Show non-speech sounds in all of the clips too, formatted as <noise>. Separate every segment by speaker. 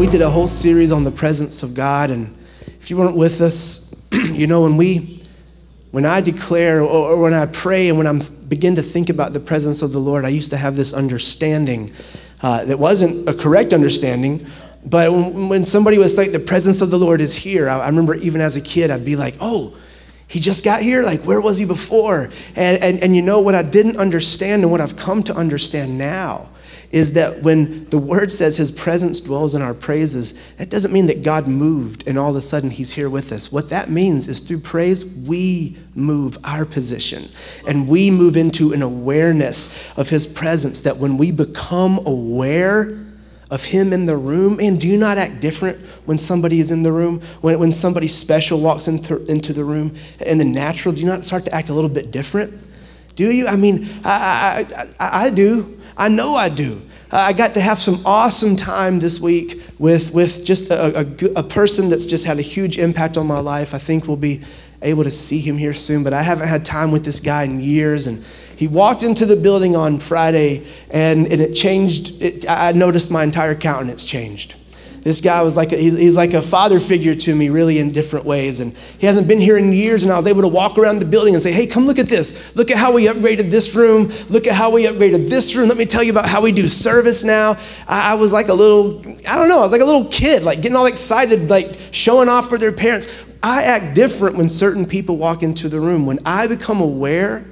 Speaker 1: we did a whole series on the presence of God. And if you weren't with us, <clears throat> you know, when we, when I declare or, when I pray and when I begin to think about the presence of the Lord, I used to have this understanding uh, that wasn't a correct understanding. But when, when, somebody was like, the presence of the Lord is here, I, I remember even as a kid, I'd be like, oh, he just got here? Like, where was he before? And, and, and you know what I didn't understand and what I've come to understand now is that when the word says his presence dwells in our praises, that doesn't mean that God moved and all of a sudden he's here with us. What that means is through praise, we move our position and we move into an awareness of his presence that when we become aware of him in the room, and do you not act different when somebody is in the room? When, when somebody special walks into, into the room in the natural, do you not start to act a little bit different? Do you? I mean, I, I, I, I do. I know I do. I got to have some awesome time this week with, with just a, a, a, person that's just had a huge impact on my life. I think we'll be able to see him here soon, but I haven't had time with this guy in years. And he walked into the building on Friday, and, and it changed. It, I noticed my entire countenance changed. This guy was like a, he's, he's like a father figure to me, really in different ways. And he hasn't been here in years, and I was able to walk around the building and say, "Hey, come look at this. Look at how we upgraded this room. Look at how we upgraded this room. Let me tell you about how we do service now." I, I was like a little, I don't know, I was like a little kid, like getting all excited, like showing off for their parents. I act different when certain people walk into the room. When I become aware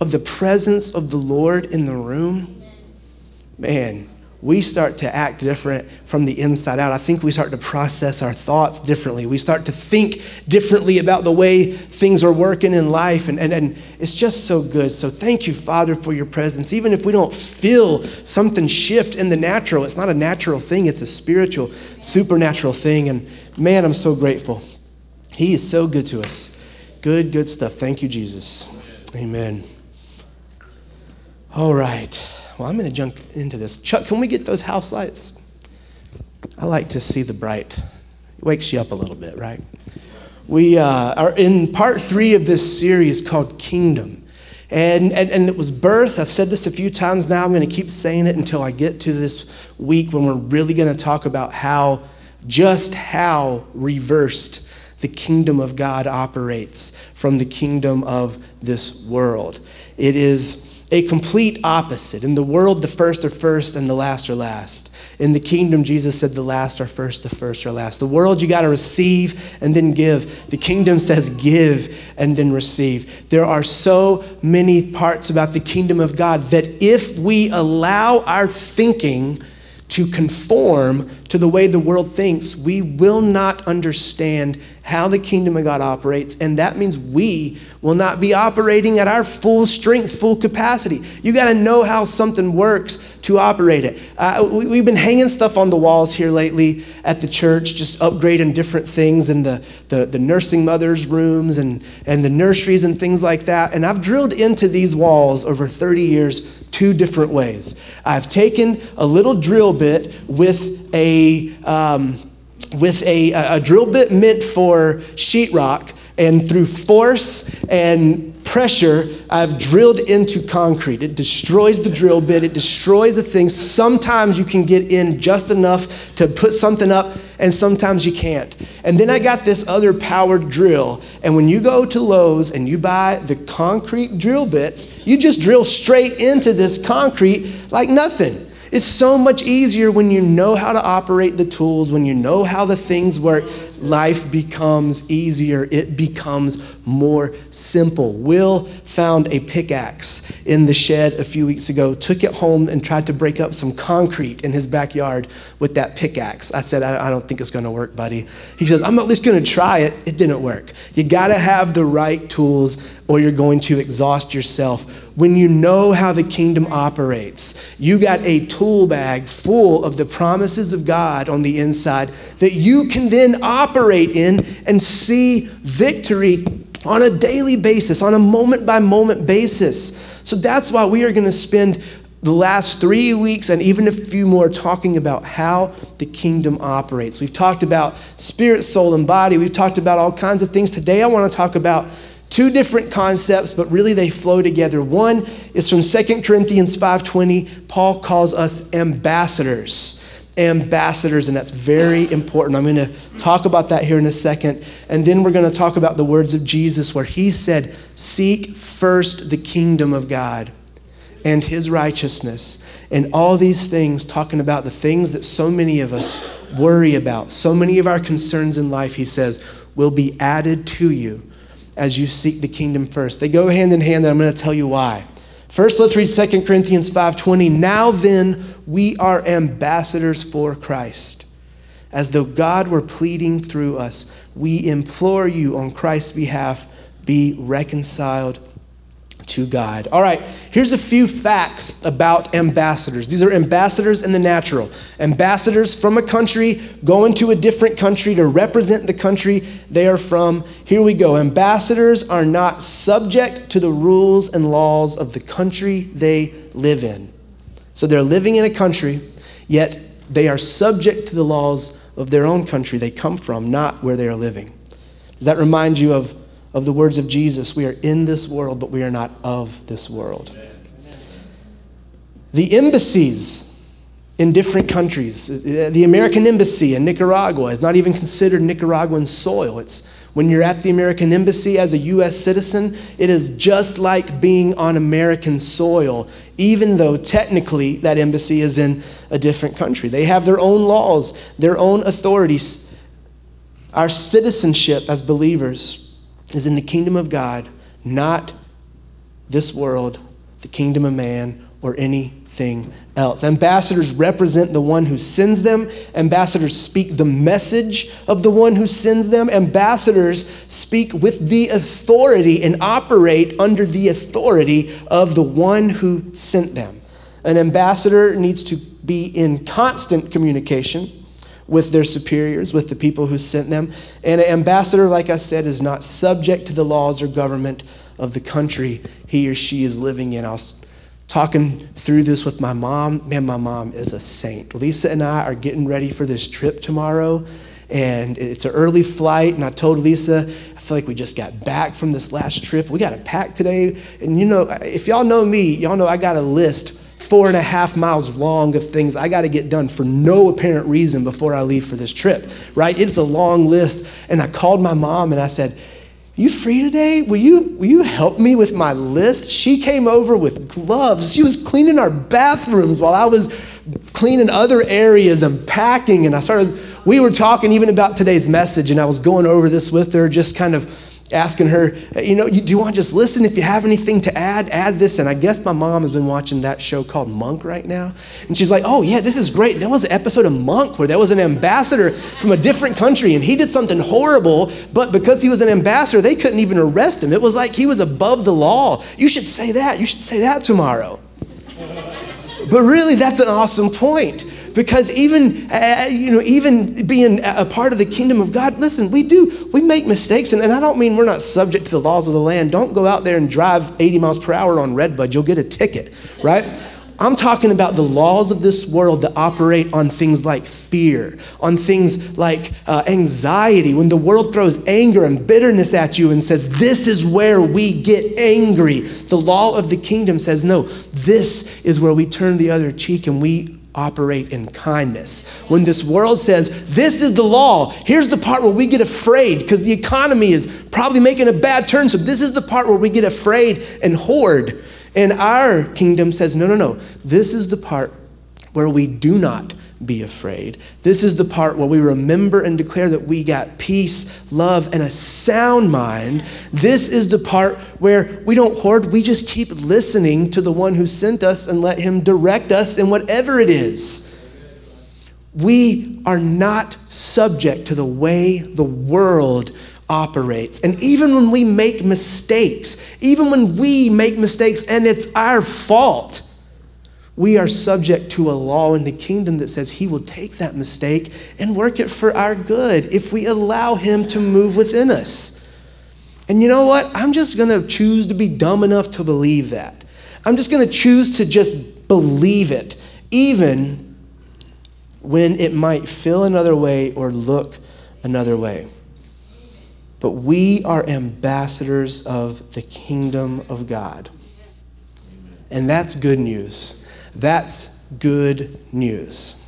Speaker 1: of the presence of the Lord in the room, man, we start to act different from the inside out. I think we start to process our thoughts differently. We start to think differently about the way things are working in life. And, and, and it's just so good. So thank you, Father, for your presence. Even if we don't feel something shift in the natural, it's not a natural thing, it's a spiritual, supernatural thing. And man, I'm so grateful. He is so good to us. Good, good stuff. Thank you, Jesus. Amen. All right. Well, I'm going to jump into this. Chuck, can we get those house lights? I like to see the bright. It wakes you up a little bit, right? We uh, are in part three of this series called Kingdom. And, and, and it was birth. I've said this a few times now. I'm going to keep saying it until I get to this week when we're really going to talk about how, just how reversed the kingdom of God operates from the kingdom of this world. It is a complete opposite. In the world, the first are first and the last are last. In the kingdom, Jesus said the last are first, the first are last. The world, you got to receive and then give. The kingdom says give and then receive. There are so many parts about the kingdom of God that if we allow our thinking to conform to the way the world thinks, we will not understand how the kingdom of God operates, and that means we will not be operating at our full strength, full capacity. You got to know how something works to operate it. Uh, we, have been hanging stuff on the walls here lately at the church, just upgrading different things in the, the, the nursing mothers' rooms and, and the nurseries and things like that. And I've drilled into these walls over 30 years two different ways. I've taken a little drill bit with a um, with a, a drill bit meant for sheetrock, and through force and pressure, I've drilled into concrete. It destroys the drill bit, it destroys the thing. Sometimes you can get in just enough to put something up, and sometimes you can't. And then I got this other powered drill. And when you go to Lowe's and you buy the concrete drill bits, you just drill straight into this concrete like nothing. It's so much easier when you know how to operate the tools, when you know how the things work. Life becomes easier, it becomes more simple. Will found a pickaxe in the shed a few weeks ago, took it home, and tried to break up some concrete in his backyard with that pickaxe. I said, I, don't think it's gonna work, buddy. He says, I'm at least gonna try it. It didn't work. You gotta have the right tools, or you're going to exhaust yourself when you know how the kingdom operates. You got a tool bag full of the promises of God on the inside that you can then operate in and see victory on a daily basis, on a moment by moment basis. So that's why we are going to spend the last three weeks and even a few more talking about how the kingdom operates. We've talked about spirit, soul, and body. We've talked about all kinds of things. Today, I want to talk about two different concepts but really they flow together one is from 2 corinthians 5.20 paul calls us ambassadors ambassadors, and that's very important. I'm going to talk about that here in a second. And then we're going to talk about the words of Jesus where he said, Seek first the kingdom of God and his righteousness, and all these things, talking about the things that so many of us worry about, so many of our concerns in life, he says, will be added to you as you seek the kingdom first. They go hand in hand, and I'm going to tell you why. First, let's read 2 Corinthians 5:20. Now then, we are ambassadors for Christ. As though God were pleading through us, we implore you on Christ's behalf, be reconciled to God. All right, here's a few facts about ambassadors. These are ambassadors in the natural. Ambassadors from a country going to a different country to represent the country they are from. Here we go. Ambassadors are not subject to the rules and laws of the country they live in. So they're living in a country, yet they are subject to the laws of their own country they come from, not where they are living. Does that remind you of of the words of Jesus we are in this world, but we are not of this world. The embassies in different countries, the American embassy in Nicaragua is not even considered Nicaraguan soil. It's when you're at the American embassy as a U.S. citizen, it is just like being on American soil, even though technically that embassy is in a different country. They have their own laws, their own authorities. Our citizenship as believers is in the kingdom of God, not this world, the kingdom of man, or anything else. Ambassadors represent the one who sends them. Ambassadors speak the message of the one who sends them. Ambassadors speak with the authority and operate under the authority of the one who sent them. An ambassador needs to be in constant communication with their superiors, with the people who sent them. And an ambassador, like I said, is not subject to the laws or government of the country he or she is living in. I was talking through this with my mom. Man, my mom is a saint. Lisa and I are getting ready for this trip tomorrow. And it's an early flight, and I told Lisa, I feel like we just got back from this last trip. We got to pack today. And you know, if y'all know me, y'all know I got a list four and a half miles long of things I got to get done for no apparent reason before I leave for this trip, right? It's a long list. And I called my mom and I said, you free today? Will you, will you help me with my list? She came over with gloves. She was cleaning our bathrooms while I was cleaning other areas and packing. And I started, we were talking even about today's message, and I was going over this with her, just kind of asking her, uh, you know, do you want to just listen? If you have anything to add, add this. And I guess my mom has been watching that show called Monk right now. And she's like, oh, yeah, this is great. There was an episode of Monk where there was an ambassador from a different country and he did something horrible, but because he was an ambassador, they couldn't even arrest him. It was like he was above the law. You should say that. You should say that tomorrow. but really, that's an awesome point because even uh, you know even being a part of the kingdom of god listen we do we make mistakes. And, and i don't mean we're not subject to the laws of the land. Don't go out there and drive 80 miles per hour on redbud you'll get a ticket right? I'm talking about the laws of this world that operate on things like fear, on things like uh, anxiety. When the world throws anger and bitterness at you and says, This is where we get angry, the law of the kingdom says, No, this is where we turn the other cheek and we operate in kindness. When this world says, this is the law, here's the part where we get afraid because the economy is probably making a bad turn. So, this is the part where we get afraid and hoard. And our kingdom says, no, no, no. This is the part where we do not be afraid. This is the part where we remember and declare that we got peace, love, and a sound mind. This is the part where we don't hoard, we just keep listening to the one who sent us and let him direct us in whatever it is. We are not subject to the way the world operates. And even when we make mistakes, even when we make mistakes and it's our fault, we are subject to a law in the kingdom that says he will take that mistake and work it for our good if we allow him to move within us. And you know what? I'm just going to choose to be dumb enough to believe that. I'm just going to choose to just believe it, even when it might feel another way or look another way. But we are ambassadors of the kingdom of God. And that's good news. That's good news.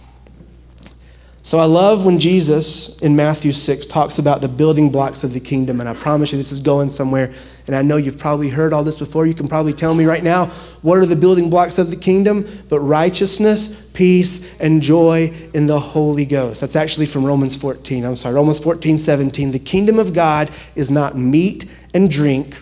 Speaker 1: So I love when Jesus in Matthew 6 talks about the building blocks of the kingdom, and I promise you this is going somewhere. And I know you've probably heard all this before. You can probably tell me right now what are the building blocks of the kingdom? But righteousness, peace, and joy in the Holy Ghost. That's actually from Romans 14. I'm sorry, Romans 14, 17. The kingdom of God is not meat and drink.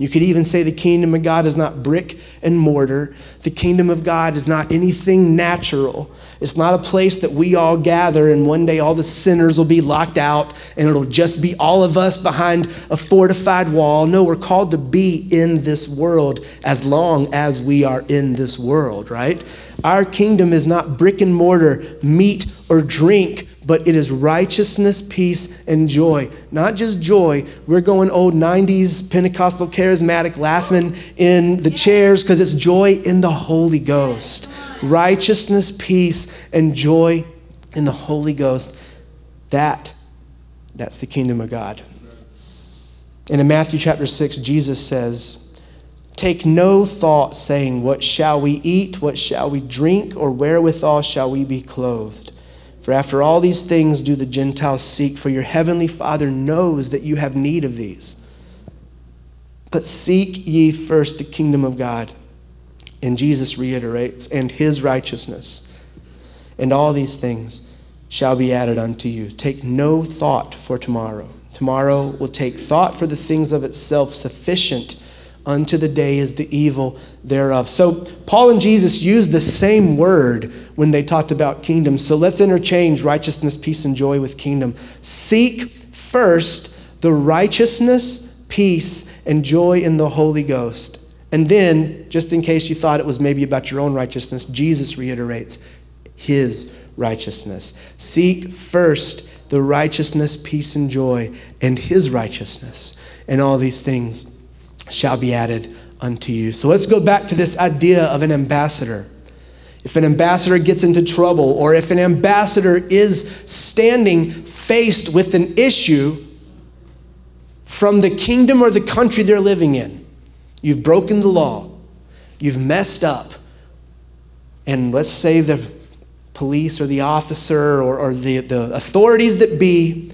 Speaker 1: You could even say the kingdom of God is not brick and mortar. The kingdom of God is not anything natural. It's not a place that we all gather and one day all the sinners will be locked out and it'll just be all of us behind a fortified wall. No, we're called to be in this world as long as we are in this world, right? Our kingdom is not brick and mortar, meat or drink, but it is righteousness, peace, and joy. Not just joy. We're going old 90s Pentecostal charismatic laughing in the chairs because it's joy in the Holy Ghost righteousness, peace, and joy in the Holy Ghost. That, that's the kingdom of God. And in Matthew chapter 6, Jesus says, Take no thought, saying, What shall we eat? What shall we drink? Or wherewithal shall we be clothed? For after all these things do the Gentiles seek, for your heavenly Father knows that you have need of these. But seek ye first the kingdom of God and Jesus reiterates, and his righteousness. And all these things shall be added unto you. Take no thought for tomorrow. Tomorrow will take thought for the things of itself. Sufficient unto the day is the evil thereof. So, Paul and Jesus used the same word when they talked about kingdom. So, let's interchange righteousness, peace, and joy with kingdom. Seek first the righteousness, peace, and joy in the Holy Ghost and then, just in case you thought it was maybe about your own righteousness, Jesus reiterates his righteousness. Seek first the righteousness, peace, and joy, and his righteousness, and all these things shall be added unto you. So let's go back to this idea of an ambassador. If an ambassador gets into trouble, or if an ambassador is standing faced with an issue from the kingdom or the country they're living in, You've broken the law. You've messed up. And let's say the police or the officer or, or the, the authorities that be,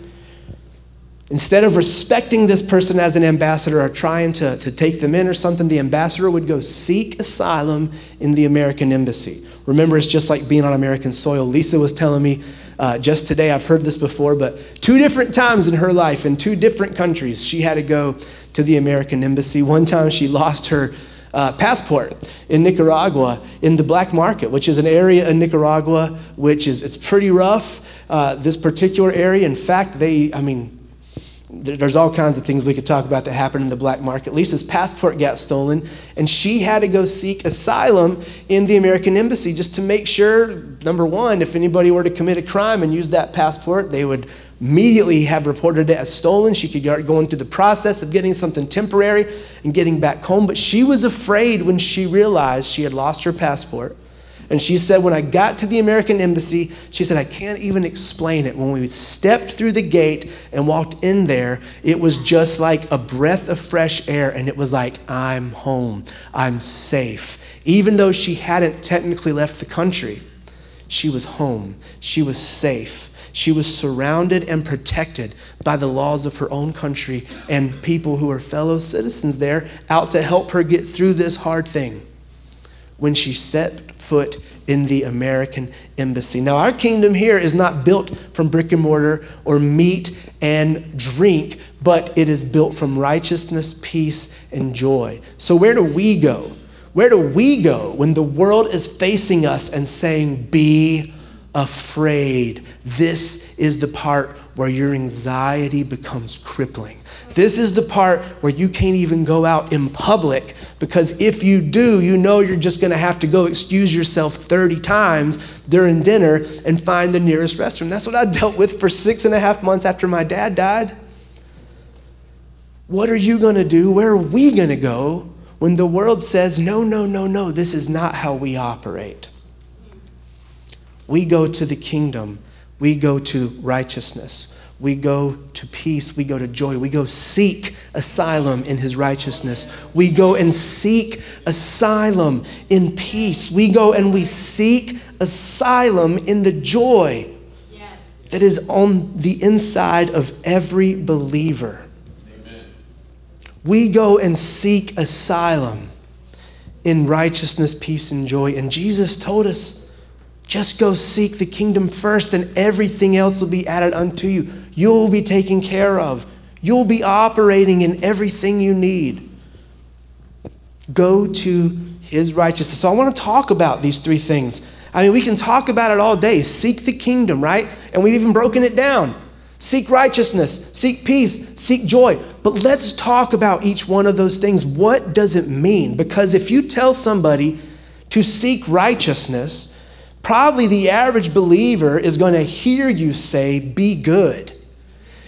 Speaker 1: instead of respecting this person as an ambassador or trying to, to take them in or something, the ambassador would go seek asylum in the American embassy. Remember, it's just like being on American soil. Lisa was telling me uh, just today, I've heard this before, but two different times in her life, in two different countries, she had to go to the American embassy. One time she lost her uh, passport in Nicaragua in the black market, which is an area in Nicaragua which is it's pretty rough. Uh, this particular area, in fact, they I mean. There's all kinds of things we could talk about that happened in the black market. Lisa's passport got stolen, and she had to go seek asylum in the American embassy just to make sure, number one, if anybody were to commit a crime and use that passport, they would immediately have reported it as stolen. She could start going through the process of getting something temporary and getting back home. But she was afraid when she realized she had lost her passport. And she said, when I got to the American embassy, she said, I can't even explain it. When we stepped through the gate and walked in there, it was just like a breath of fresh air. And it was like, I'm home. I'm safe. Even though she hadn't technically left the country, she was home. She was safe. She was surrounded and protected by the laws of her own country and people who are fellow citizens there out to help her get through this hard thing when she stepped foot in the American embassy. Now, our kingdom here is not built from brick and mortar or meat and drink, but it is built from righteousness, peace, and joy. So, where do we go? Where do we go when the world is facing us and saying, Be afraid. This is the part where your anxiety becomes crippling. This is the part where you can't even go out in public because if you do, you know you're just going to have to go excuse yourself 30 times during dinner and find the nearest restroom. That's what I dealt with for six and a half months after my dad died. What are you going to do? Where are we going to go when the world says, no, no, no, no, this is not how we operate? We go to the kingdom. We go to righteousness. We go to peace. We go to joy. We go seek asylum in his righteousness. We go and seek asylum in peace. We go and we seek asylum in the joy that is on the inside of every believer. Amen. We go and seek asylum in righteousness, peace, and joy. And Jesus told us just go seek the kingdom first, and everything else will be added unto you. You'll be taken care of, you'll be operating in everything you need. Go to his righteousness. So I want to talk about these three things. I mean, we can talk about it all day. Seek the kingdom, right? And we've even broken it down. Seek righteousness, seek peace, seek joy. But let's talk about each one of those things. What does it mean? Because if you tell somebody to seek righteousness, probably the average believer is going to hear you say, Be good.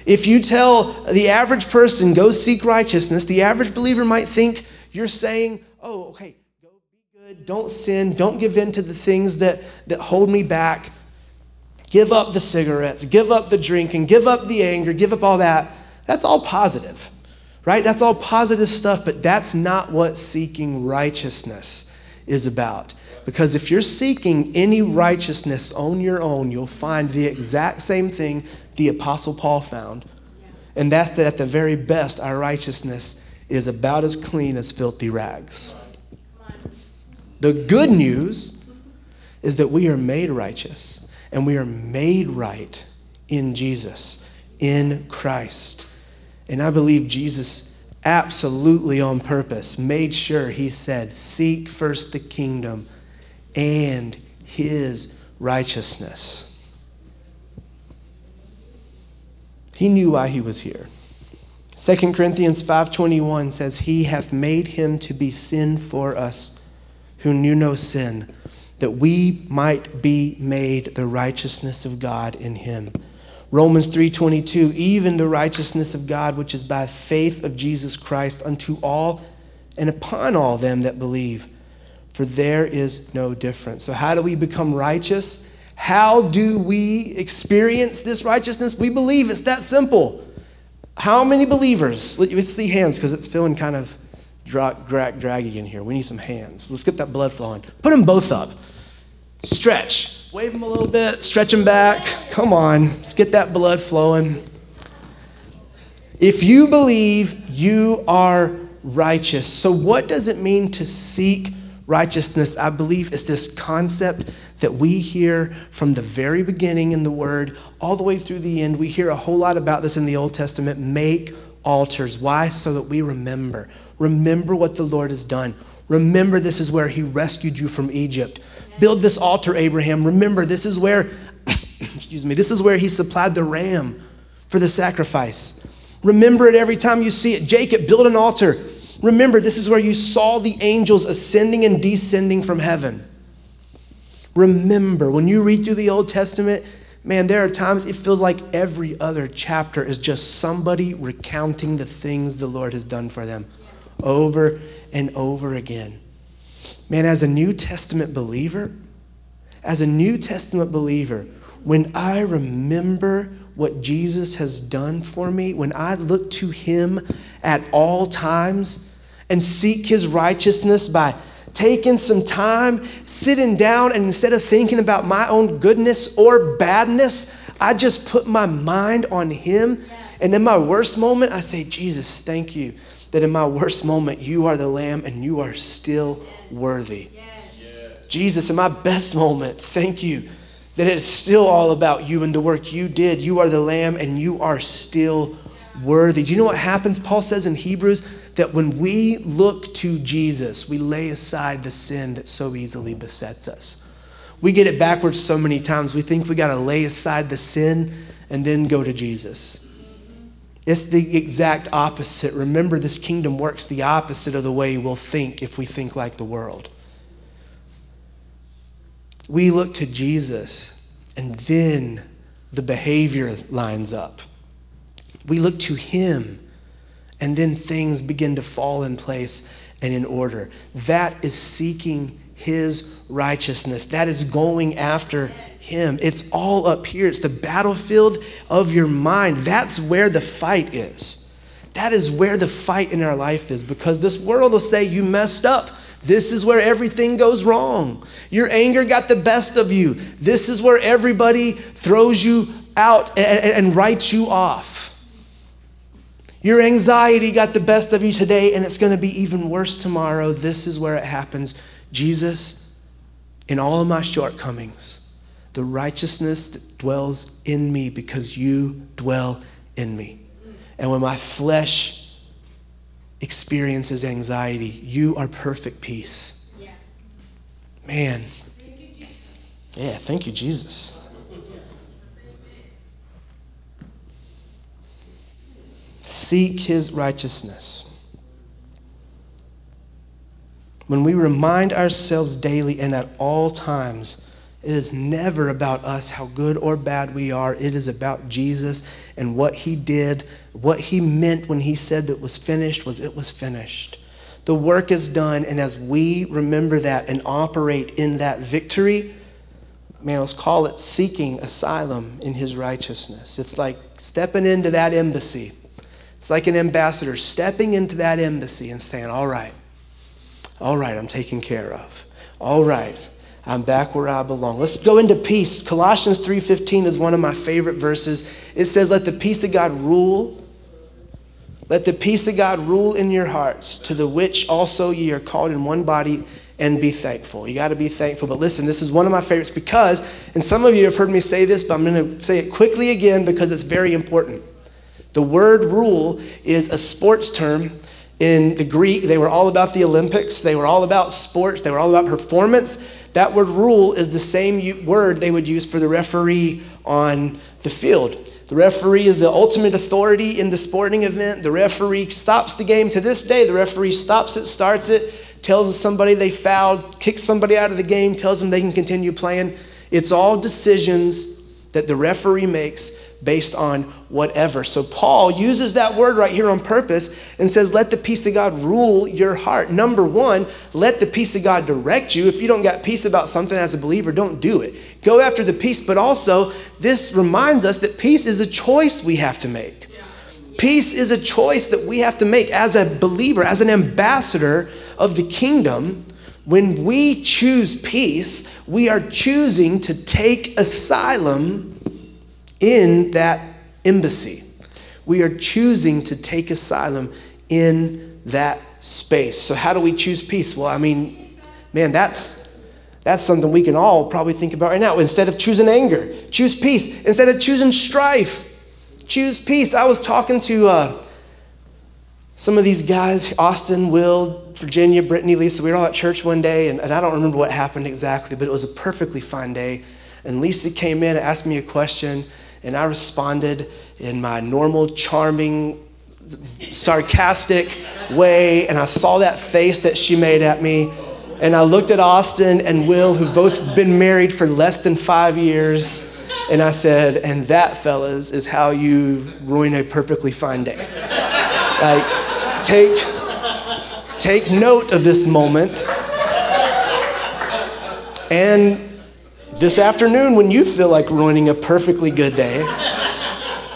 Speaker 1: If you tell the average person, Go seek righteousness, the average believer might think you're saying, Oh, okay, go be good, don't sin, don't give in to the things that, that hold me back. Give up the cigarettes, give up the drinking, give up the anger, give up all that. That's all positive, right? That's all positive stuff, but that's not what seeking righteousness is about. Because if you're seeking any righteousness on your own, you'll find the exact same thing the Apostle Paul found. And that's that at the very best, our righteousness is about as clean as filthy rags. The good news is that we are made righteous and we are made right in Jesus, in Christ. And I believe Jesus absolutely on purpose made sure he said, Seek first the kingdom and his righteousness. He knew why he was here. 2 Corinthians 5:21 says he hath made him to be sin for us who knew no sin that we might be made the righteousness of God in him. Romans 3:22 even the righteousness of God which is by faith of Jesus Christ unto all and upon all them that believe for there is no difference. So how do we become righteous? How do we experience this righteousness? We believe it's that simple. How many believers? Let's see hands because it's feeling kind of drag, drag, draggy in here. We need some hands. Let's get that blood flowing. Put them both up. Stretch. Wave them a little bit, stretch them back. Come on, let's get that blood flowing. If you believe, you are righteous. So, what does it mean to seek righteousness? I believe it's this concept that we hear from the very beginning in the Word all the way through the end. We hear a whole lot about this in the Old Testament. Make altars. Why? So that we remember. Remember what the Lord has done. Remember, this is where He rescued you from Egypt. Build this altar, Abraham. Remember, this is where, <coughs> excuse me, this is where he supplied the ram for the sacrifice. Remember it every time you see it. Jacob, build an altar. Remember, this is where you saw the angels ascending and descending from heaven. Remember, when you read through the Old Testament, man, there are times it feels like every other chapter is just somebody recounting the things the Lord has done for them over and over again. Man, as a New Testament believer, as a New Testament believer, when I remember what Jesus has done for me, when I look to him at all times and seek his righteousness by taking some time, sitting down, and instead of thinking about my own goodness or badness, I just put my mind on him. And in my worst moment, I say, Jesus, thank you that in my worst moment, you are the Lamb and you are still worthy. Yes. Jesus, in my best moment, thank you that it's still all about you and the work you did. You are the Lamb and you are still worthy. Do you know what happens? Paul says in Hebrews that when we look to Jesus, we lay aside the sin that so easily besets us. We get it backwards so many times. We think we got to lay aside the sin and then go to Jesus. It's the exact opposite. Remember, this kingdom works the opposite of the way we'll think if we think like the world. We look to Jesus, and then the behavior lines up. We look to Him, and then things begin to fall in place and in order. That is seeking His righteousness, that is going after him. It's all up here. It's the battlefield of your mind. That's where the fight is. That is where the fight in our life is because this world will say, You messed up. This is where everything goes wrong. Your anger got the best of you. This is where everybody throws you out and, and write you off. Your anxiety got the best of you today, and it's going to be even worse tomorrow. This is where it happens. Jesus, in all of my shortcomings, the righteousness that dwells in me because you dwell in me. And when my flesh experiences anxiety, you are perfect peace. Yeah. Man. yeah, thank you, Jesus. Seek his righteousness. When we remind ourselves daily and at all times, it is never about us, how good or bad we are. It is about Jesus and what he did. What he meant when he said that was finished was it was finished. The work is done, and as we remember that and operate in that victory, man, let's call it seeking asylum in his righteousness. It's like stepping into that embassy it's like an ambassador stepping into that embassy and saying, All right, all right, I'm taken care of. All right, I'm back where I belong. Let's go into peace. Colossians 3:15 is one of my favorite verses. It says, Let the peace of God rule. Let the peace of God rule in your hearts, to the which also ye are called in one body, and be thankful. You got to be thankful. But listen, this is one of my favorites because, and some of you have heard me say this, but I'm going to say it quickly again because it's very important. The word rule is a sports term. In the Greek, they were all about the Olympics, they were all about sports, they were all about performance. That word rule is the same word they would use for the referee on the field. The referee is the ultimate authority in the sporting event. The referee stops the game to this day. The referee stops it, starts it, tells somebody they fouled, kicks somebody out of the game, tells them they can continue playing. It's all decisions that the referee makes based on whatever. So Paul uses that word right here on purpose and says, Let the peace of God rule your heart. Number one, let the peace of God direct you. If you don't got peace about something as a believer, don't do it. Go after the peace, but also, this reminds us that peace is a choice we have to make. Peace is a choice that we have to make as a believer, as an ambassador of the kingdom. When we choose peace, we are choosing to take asylum in that embassy. We are choosing to take asylum in that space. So, how do we choose peace? Well, I mean, man, that's, that's something we can all probably think about right now. Instead of choosing anger, choose peace. Instead of choosing strife, choose peace. I was talking to uh, some of these guys Austin, Will, Virginia, Brittany, Lisa. We were all at church one day, and, and I don't remember what happened exactly, but it was a perfectly fine day. And Lisa came in and asked me a question and I responded in my normal, charming, sarcastic way. And I saw that face that she made at me. And I looked at Austin and Will, who've both been married for less than five years. And I said, and that, fellas, is how you ruin a perfectly fine day. like, take, take note of this moment. And this afternoon, when you feel like ruining a perfectly good day,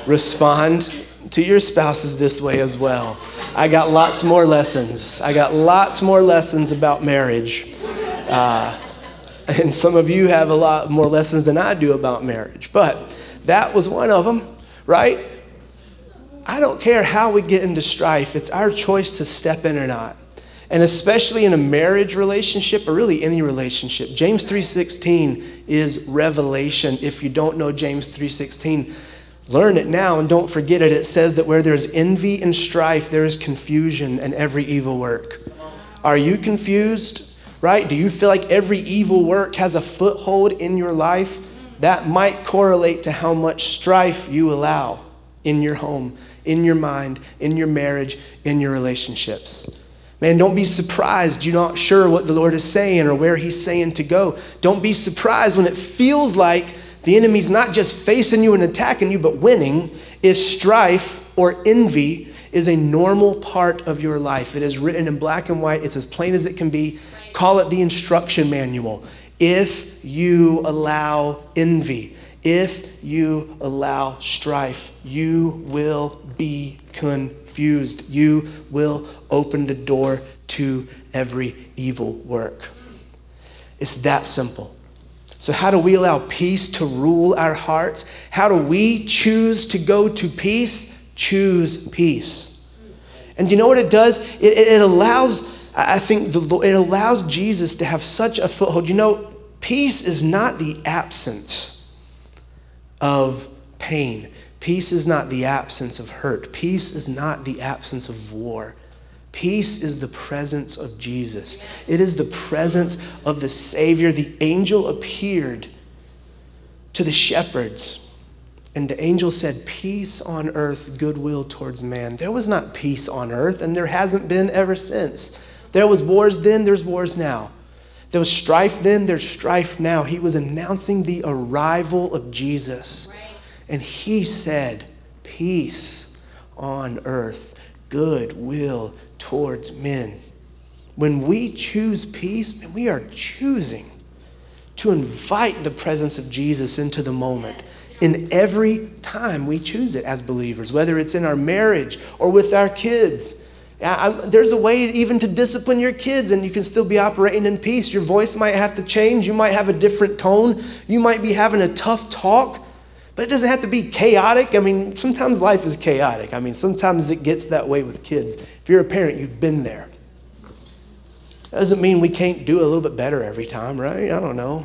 Speaker 1: respond to your spouses this way as well. I got lots more lessons. I got lots more lessons about marriage. Uh, and some of you have a lot more lessons than I do about marriage. But that was one of them, right? I don't care how we get into strife, it's our choice to step in or not. And especially in a marriage relationship or really any relationship james 3.16 is revelation. If you don't know james 3.16 learn it now and don't forget it. It says that where there's envy and strife there is confusion and every evil work. Are you confused? Right? Do you feel like every evil work has a foothold in your life? That might correlate to how much strife you allow in your home in your mind in your marriage in your relationships Man, don't be surprised you're not sure what the Lord is saying or where He's saying to go. Don't be surprised when it feels like the enemy's not just facing you and attacking you, but winning if strife or envy is a normal part of your life. It is written in black and white, it's as plain as it can be. Call it the instruction manual. If you allow envy, if you allow strife, you will be confused. You will open the door to every evil work. It's that simple. So, how do we allow peace to rule our hearts? How do we choose to go to peace? Choose peace. And you know what it does? It, it allows, I think, the, it allows Jesus to have such a foothold. You know, peace is not the absence of pain, peace is not the absence of hurt, peace is not the absence of war. Peace is the presence of Jesus. It is the presence of the Savior. The angel appeared to the shepherds, and the angel said, Peace on earth, goodwill towards man. There was not peace on earth, and there hasn't been ever since. There was wars then, there's wars now. There was strife then, there's strife now. He was announcing the arrival of Jesus. And he said, Peace on earth, goodwill towards men. When we choose peace, we are choosing to invite the presence of Jesus into the moment. In every time we choose it as believers, whether it's in our marriage or with our kids. I, there's a way even to discipline your kids and you can still be operating in peace. Your voice might have to change. You might have a different tone. You might be having a tough talk. But it doesn't have to be chaotic. I mean, sometimes life is chaotic. I mean, sometimes it gets that way with kids. If you're a parent, you've been there. Doesn't mean we can't do a little bit better every time, right? I don't know.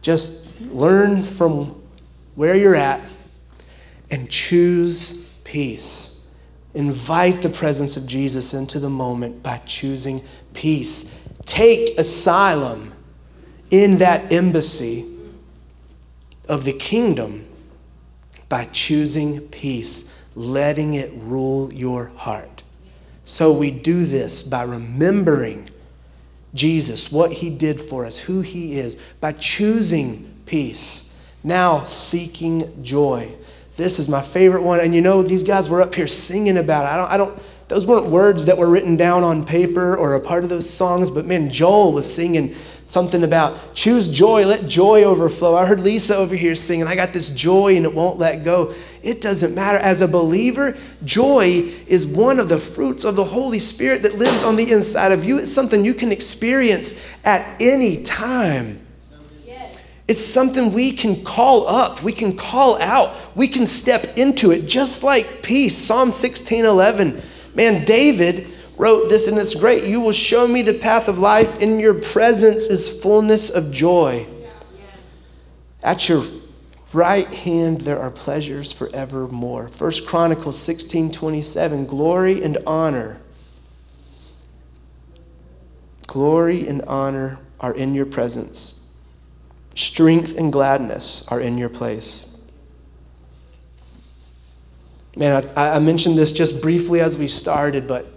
Speaker 1: Just learn from where you're at and choose peace. Invite the presence of Jesus into the moment by choosing peace. Take asylum in that embassy of the kingdom by choosing peace, letting it rule your heart. So we do this by remembering Jesus, what he did for us, who he is, by choosing peace. Now seeking joy. This is my favorite one. And you know, these guys were up here singing about it. I don't, I don't, those weren't words that were written down on paper or a part of those songs, but man, Joel was singing something about choose joy, let joy overflow. I heard Lisa over here singing, I got this joy and it won't let go. It doesn't matter. As a believer, joy is one of the fruits of the Holy Spirit that lives on the inside of you. It's something you can experience at any time. It's something we can call up, we can call out, we can step into it, just like peace. Psalm 16 11. Man, David wrote this, and it's great. You will show me the path of life. In your presence is fullness of joy. At your right hand there are pleasures forevermore. First Chronicles 16 27. Glory and honor. Glory and honor are in your presence. Strength and gladness are in your place. Man, I, I mentioned this just briefly as we started, but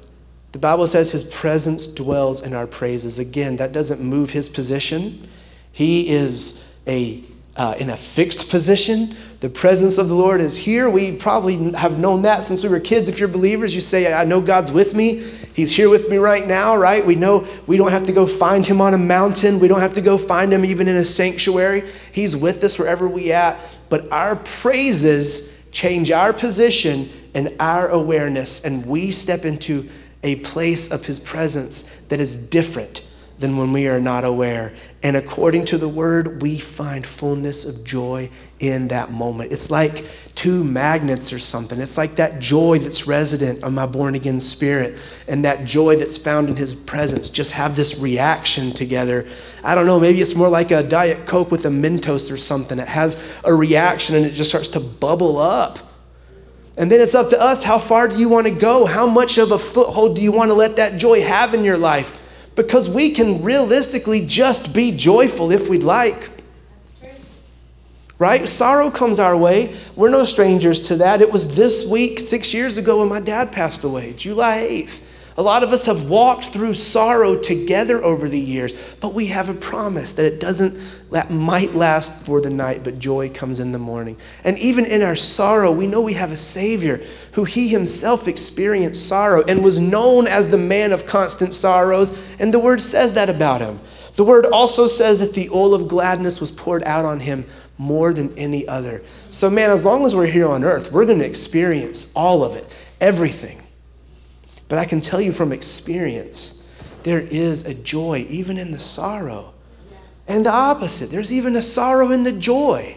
Speaker 1: the Bible says his presence dwells in our praises. Again, that doesn't move his position. He is a, uh, in a fixed position. The presence of the Lord is here. We probably have known that since we were kids. If you're believers, you say, I know God's with me. He's here with me right now, right? We know we don't have to go find him on a mountain. We don't have to go find him even in a sanctuary. He's with us wherever we at. But our praises change our position and our awareness, and we step into a place of his presence that is different than when we are not aware. And according to the word, we find fullness of joy in that moment. It's like two magnets or something. It's like that joy that's resident on my born again spirit and that joy that's found in his presence just have this reaction together. I don't know, maybe it's more like a Diet Coke with a Mentos or something. It has a reaction and it just starts to bubble up. And then it's up to us how far do you want to go? How much of a foothold do you want to let that joy have in your life? Because we can realistically just be joyful if we'd like. Right? Sorrow comes our way. We're no strangers to that. It was this week, six years ago, when my dad passed away, July 8th. A lot of us have walked through sorrow together over the years, but we have a promise that it doesn't, that might last for the night, but joy comes in the morning. And even in our sorrow, we know we have a Savior who He Himself experienced sorrow and was known as the man of constant sorrows, and the Word says that about Him. The Word also says that the oil of gladness was poured out on Him more than any other. So, man, as long as we're here on earth, we're going to experience all of it, everything. But I can tell you from experience, there is a joy even in the sorrow. And the opposite, there's even a sorrow in the joy.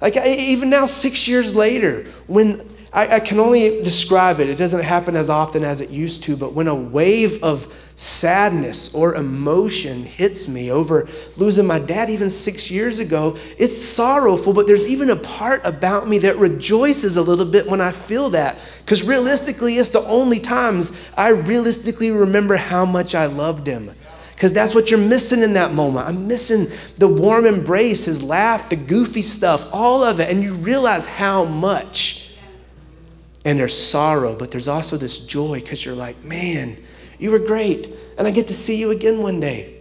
Speaker 1: Like, I, even now, six years later, when I, I, can only describe it, it doesn't happen as often as it used to, but when a wave of sadness or emotion hits me over losing my dad even six years ago, it's sorrowful, but there's even a part about me that rejoices a little bit when I feel that. Because realistically, it's the only times I realistically remember how much I loved him because that's what you're missing in that moment. I'm missing the warm embrace, his laugh, the goofy stuff, all of it. And you realize how much. And there's sorrow, but there's also this joy because you're like, man, you were great. And I get to see you again one day.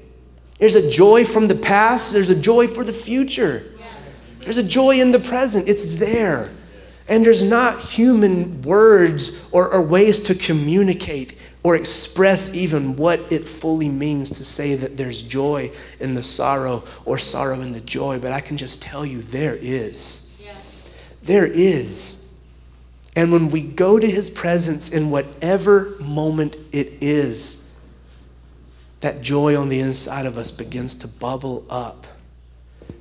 Speaker 1: There's a joy from the past, there's a joy for the future. There's a joy in the present. It's there. And there's not human words or, or ways to communicate or express even what it fully means to say that there's joy in the sorrow or sorrow in the joy, but I can just tell you there is. Yeah. There is. And when we go to his presence in whatever moment it is, that joy on the inside of us begins to bubble up.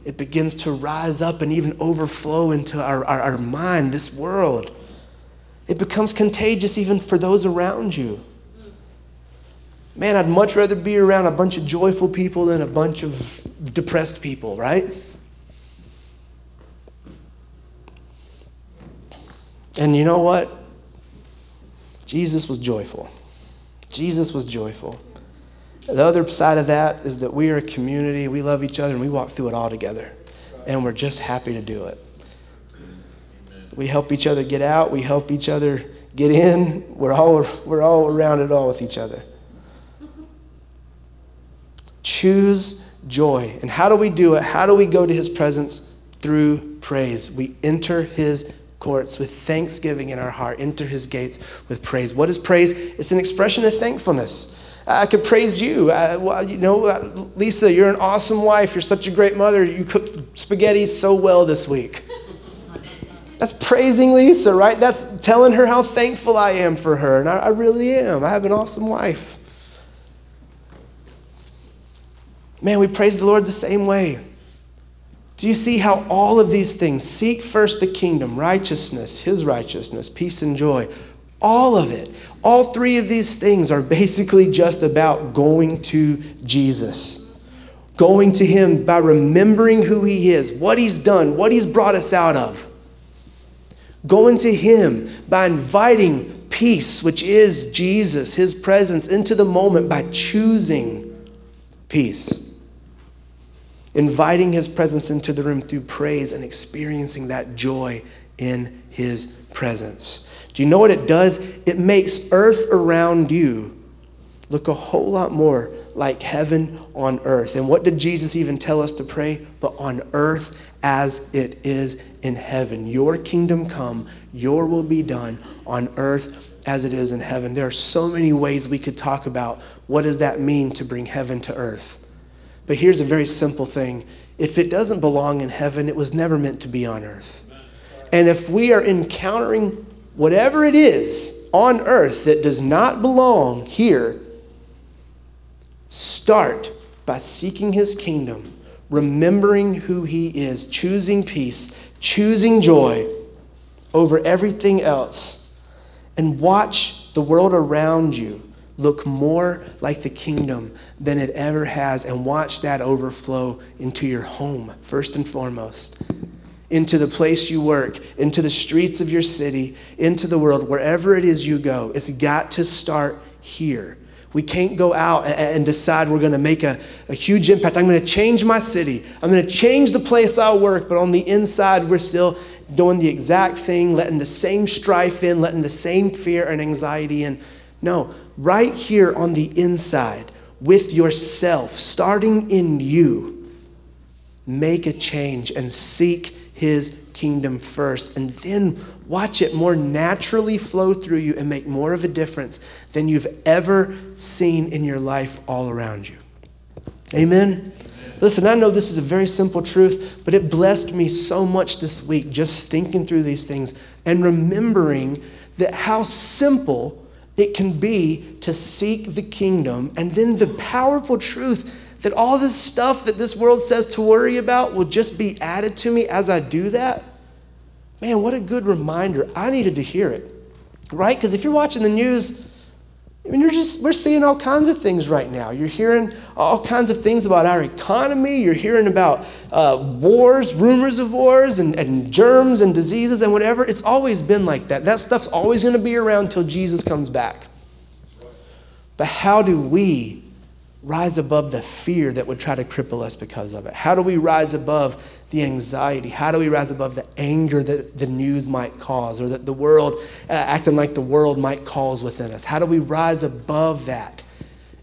Speaker 1: It begins to rise up and even overflow into our, our, our mind, this world. It becomes contagious even for those around you. Man, I'd much rather be around a bunch of joyful people than a bunch of depressed people, right? And you know what? Jesus was joyful. Jesus was joyful. The other side of that is that we are a community, we love each other, and we walk through it all together. And we're just happy to do it. We help each other get out, we help each other get in. We're all, we're all around it all with each other. Choose joy. And how do we do it? How do we go to his presence? Through praise. We enter his courts with thanksgiving in our heart, enter his gates with praise. What is praise? It's an expression of thankfulness. I could praise you. Uh, well, you know, uh, Lisa, you're an awesome wife. You're such a great mother. You cooked spaghetti so well this week. That's praising Lisa, right? That's telling her how thankful I am for her. And I, I really am. I have an awesome wife. Man, we praise the Lord the same way. Do you see how all of these things seek first the kingdom, righteousness, his righteousness, peace and joy, all of it, all three of these things are <laughs> basically just about going to Jesus. Going to him by remembering who he is, what he's done, what he's brought us out of. Going to him by inviting peace, which is Jesus, his presence, into the moment by choosing peace inviting his presence into the room through praise and experiencing that joy in his presence. Do you know what it does? It makes earth around you look a whole lot more like heaven on earth. And what did Jesus even tell us to pray? But on earth as it is in heaven. Your kingdom come, your will be done on earth as it is in heaven. There are so many ways we could talk about what does that mean to bring heaven to earth. But here's a very simple thing if it doesn't belong in heaven, it was never meant to be on earth. And if we are encountering whatever it is on earth that does not belong here, start by seeking his kingdom, remembering who he is, choosing peace, choosing joy over everything else, and watch the world around you look more like the kingdom than it ever has and watch that overflow into your home, first and foremost, into the place you work, into the streets of your city, into the world, wherever it is you go. It's got to start here. We can't go out and decide we're going to make a, a huge impact. I'm going to change my city. I'm going to change the place I work, but on the inside, we're still doing the exact thing, letting the same strife in, letting the same fear and anxiety in. No, right here on the inside with yourself, starting in you, make a change and seek his kingdom first. And then watch it more naturally flow through you and make more of a difference than you've ever seen in your life all around you. Amen? Listen, I know this is a very simple truth, but it blessed me so much this week just thinking through these things and remembering that how simple it can be to seek the kingdom, and then the powerful truth that all this stuff that this world says to worry about will just be added to me as I do that? Man, what a good reminder. I needed to hear it, right? Because if you're watching the news, I mean, you're just, we're seeing all kinds of things right now. You're hearing all kinds of things about our economy. You're hearing about uh, wars, rumors of wars, and, and germs and diseases and whatever. It's always been like that. That stuff's always going to be around until Jesus comes back. But how do we rise above the fear that would try to cripple us because of it? How do we rise above the anxiety? How do we rise above the anger that the news might cause or that the world, uh, acting like the world might cause within us? How do we rise above that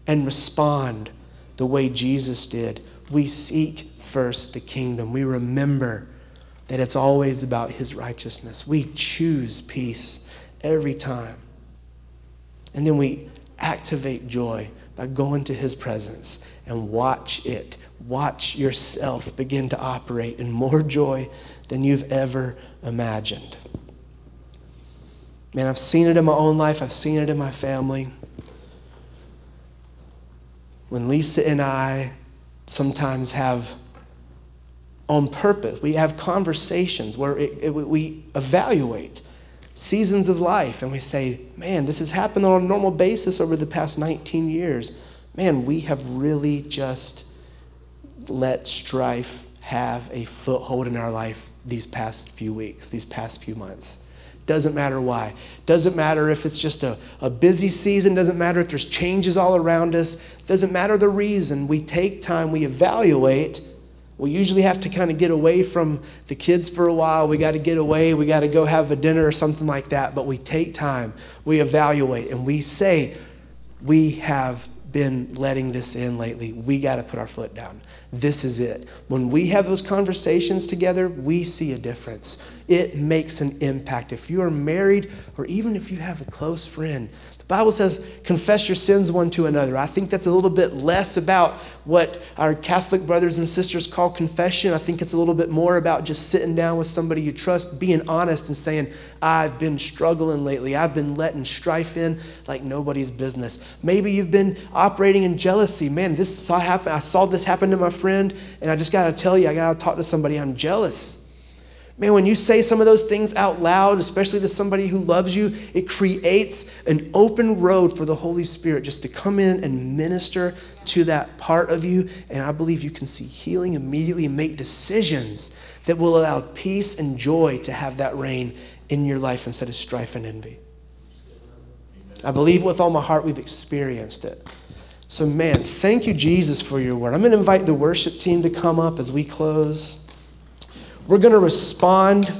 Speaker 1: and respond the way Jesus did? We seek first the kingdom. We remember that it's always about his righteousness. We choose peace every time. And then we activate joy by going to his presence and watch it. Watch yourself begin to operate in more joy than you've ever imagined. Man, I've seen it in my own life, I've seen it in my family. When Lisa and I sometimes have, on purpose, we have conversations where it, it, we evaluate seasons of life and we say, man, this has happened on a normal basis over the past 19 years. Man, we have really just let strife have a foothold in our life these past few weeks, these past few months. Doesn't matter why. Doesn't matter if it's just a, a busy season. Doesn't matter if there's changes all around us. Doesn't matter the reason. We take time, we evaluate we usually have to kind of get away from the kids for a while. We got to get away. We got to go have a dinner or something like that. But we take time, we evaluate, and we say, we have been letting this in lately. We got to put our foot down. This is it. When we have those conversations together, we see a difference. It makes an impact. If you are married, or even if you have a close friend, Bible says, confess your sins one to another. I think that's a little bit less about what our Catholic brothers and sisters call confession. I think it's a little bit more about just sitting down with somebody you trust, being honest, and saying, I've been struggling lately. I've been letting strife in like nobody's business. Maybe you've been operating in jealousy. Man, this saw happen. I saw this happen to my friend, and I just got to tell you, I got to talk to somebody. I'm jealous. Man, when you say some of those things out loud, especially to somebody who loves you, it creates an open road for the Holy Spirit just to come in and minister to that part of you. And I believe you can see healing immediately and make decisions that will allow peace and joy to have that reign in your life instead of strife and envy. I believe with all my heart we've experienced it. So, man, thank you, Jesus, for your word. I'm going to invite the worship team to come up as we close. We're going to respond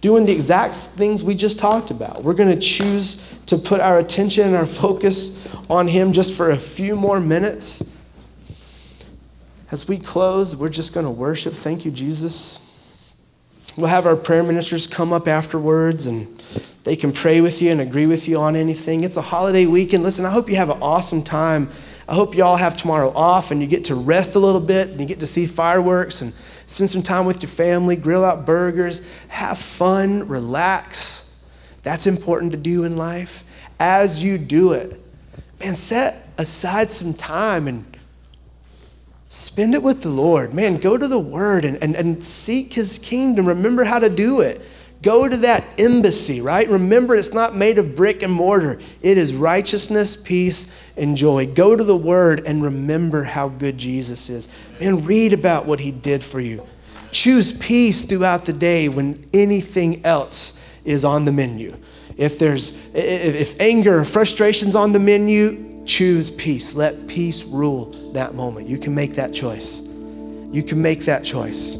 Speaker 1: doing the exact things we just talked about. We're going to choose to put our attention and our focus on Him just for a few more minutes. As we close, we're just going to worship. Thank you, Jesus. We'll have our prayer ministers come up afterwards and they can pray with you and agree with you on anything. It's a holiday weekend. Listen, I hope you have an awesome time. I hope you all have tomorrow off and you get to rest a little bit and you get to see fireworks and Spend some time with your family, grill out burgers, have fun, relax. That's important to do in life. As you do it, man, set aside some time and spend it with the Lord. Man, go to the Word and, and, and seek His kingdom. Remember how to do it. Go to that embassy, right? Remember, it's not made of brick and mortar, it is righteousness, peace, and joy. Go to the Word and remember how good Jesus is. And read about what He did for you. Choose peace throughout the day when anything else is on the menu. If there's if anger or frustration's on the menu, choose peace. Let peace rule that moment. You can make that choice. You can make that choice.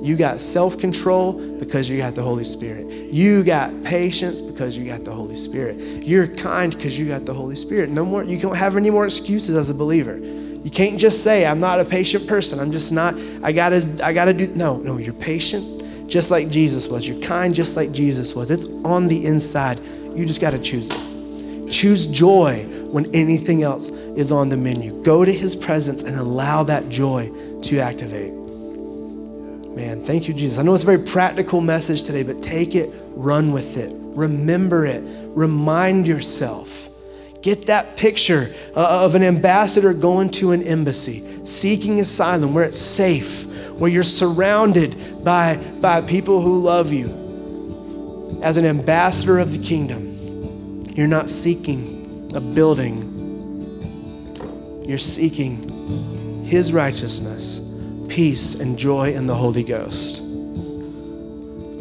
Speaker 1: You got self control because you got the Holy Spirit. You got patience because you got the Holy Spirit. You're kind because you got the Holy Spirit. No more, you don't have any more excuses as a believer. You can't just say, I'm not a patient person. I'm just not, I gotta, I gotta do. No, no, you're patient just like Jesus was. You're kind just like Jesus was. It's on the inside. You just gotta choose it. Choose joy when anything else is on the menu. Go to his presence and allow that joy to activate. Man, thank you, Jesus. I know it's a very practical message today, but take it, run with it, remember it, remind yourself. Get that picture uh, of an ambassador going to an embassy, seeking asylum where it's safe, where you're surrounded by, by people who love you. As an ambassador of the kingdom, you're not seeking a building, you're seeking His righteousness, peace, and joy in the Holy Ghost.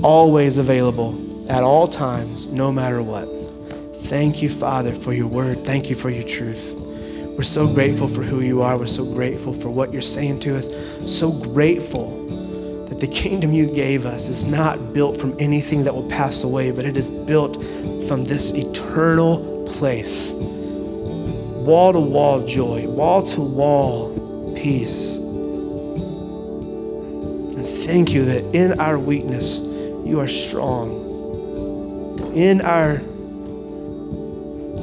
Speaker 1: Always available at all times, no matter what. Thank you, Father, for your word. Thank you for your truth. We're so grateful for who you are. We're so grateful for what you're saying to us. So grateful that the kingdom you gave us is not built from anything that will pass away, but it is built from this eternal place. Wall to wall joy, wall to wall peace. Thank you that in our weakness, you are strong. In our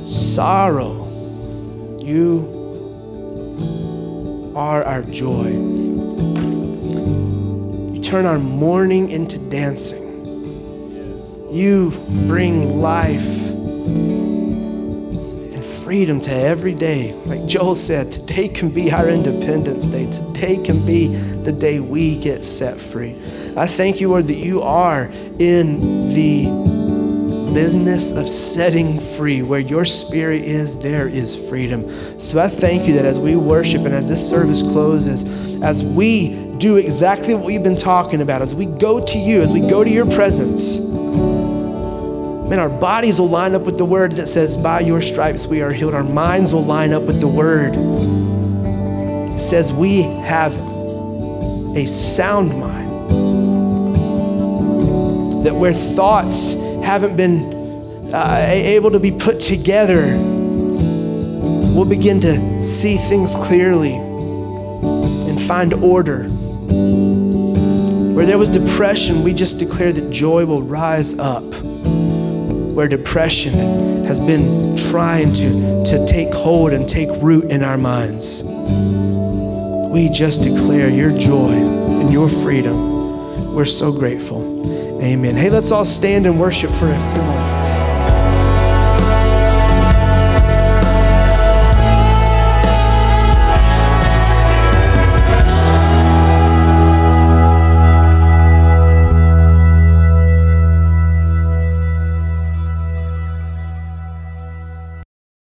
Speaker 1: sorrow, you are our joy. You turn our mourning into dancing. You bring life and freedom to every day. Like Joel said, today can be our Independence Day. Today can be the day we get set free. I thank you, Lord, that you are in the business of setting free. Where your spirit is, there is freedom. So I thank you that as we worship and as this service closes, as we do exactly what we've been talking about, as we go to you, as we go to your presence, man, our bodies will line up with the word that says, By your stripes we are healed. Our minds will line up with the word. Says we have a sound mind. That where thoughts haven't been uh, able to be put together, we'll begin to see things clearly and find order. Where there was depression, we just declare that joy will rise up. Where depression has been trying to, to take hold and take root in our minds, we just declare your joy and your freedom. We're so grateful. Amen. Hey, let's all stand and worship for a few moments.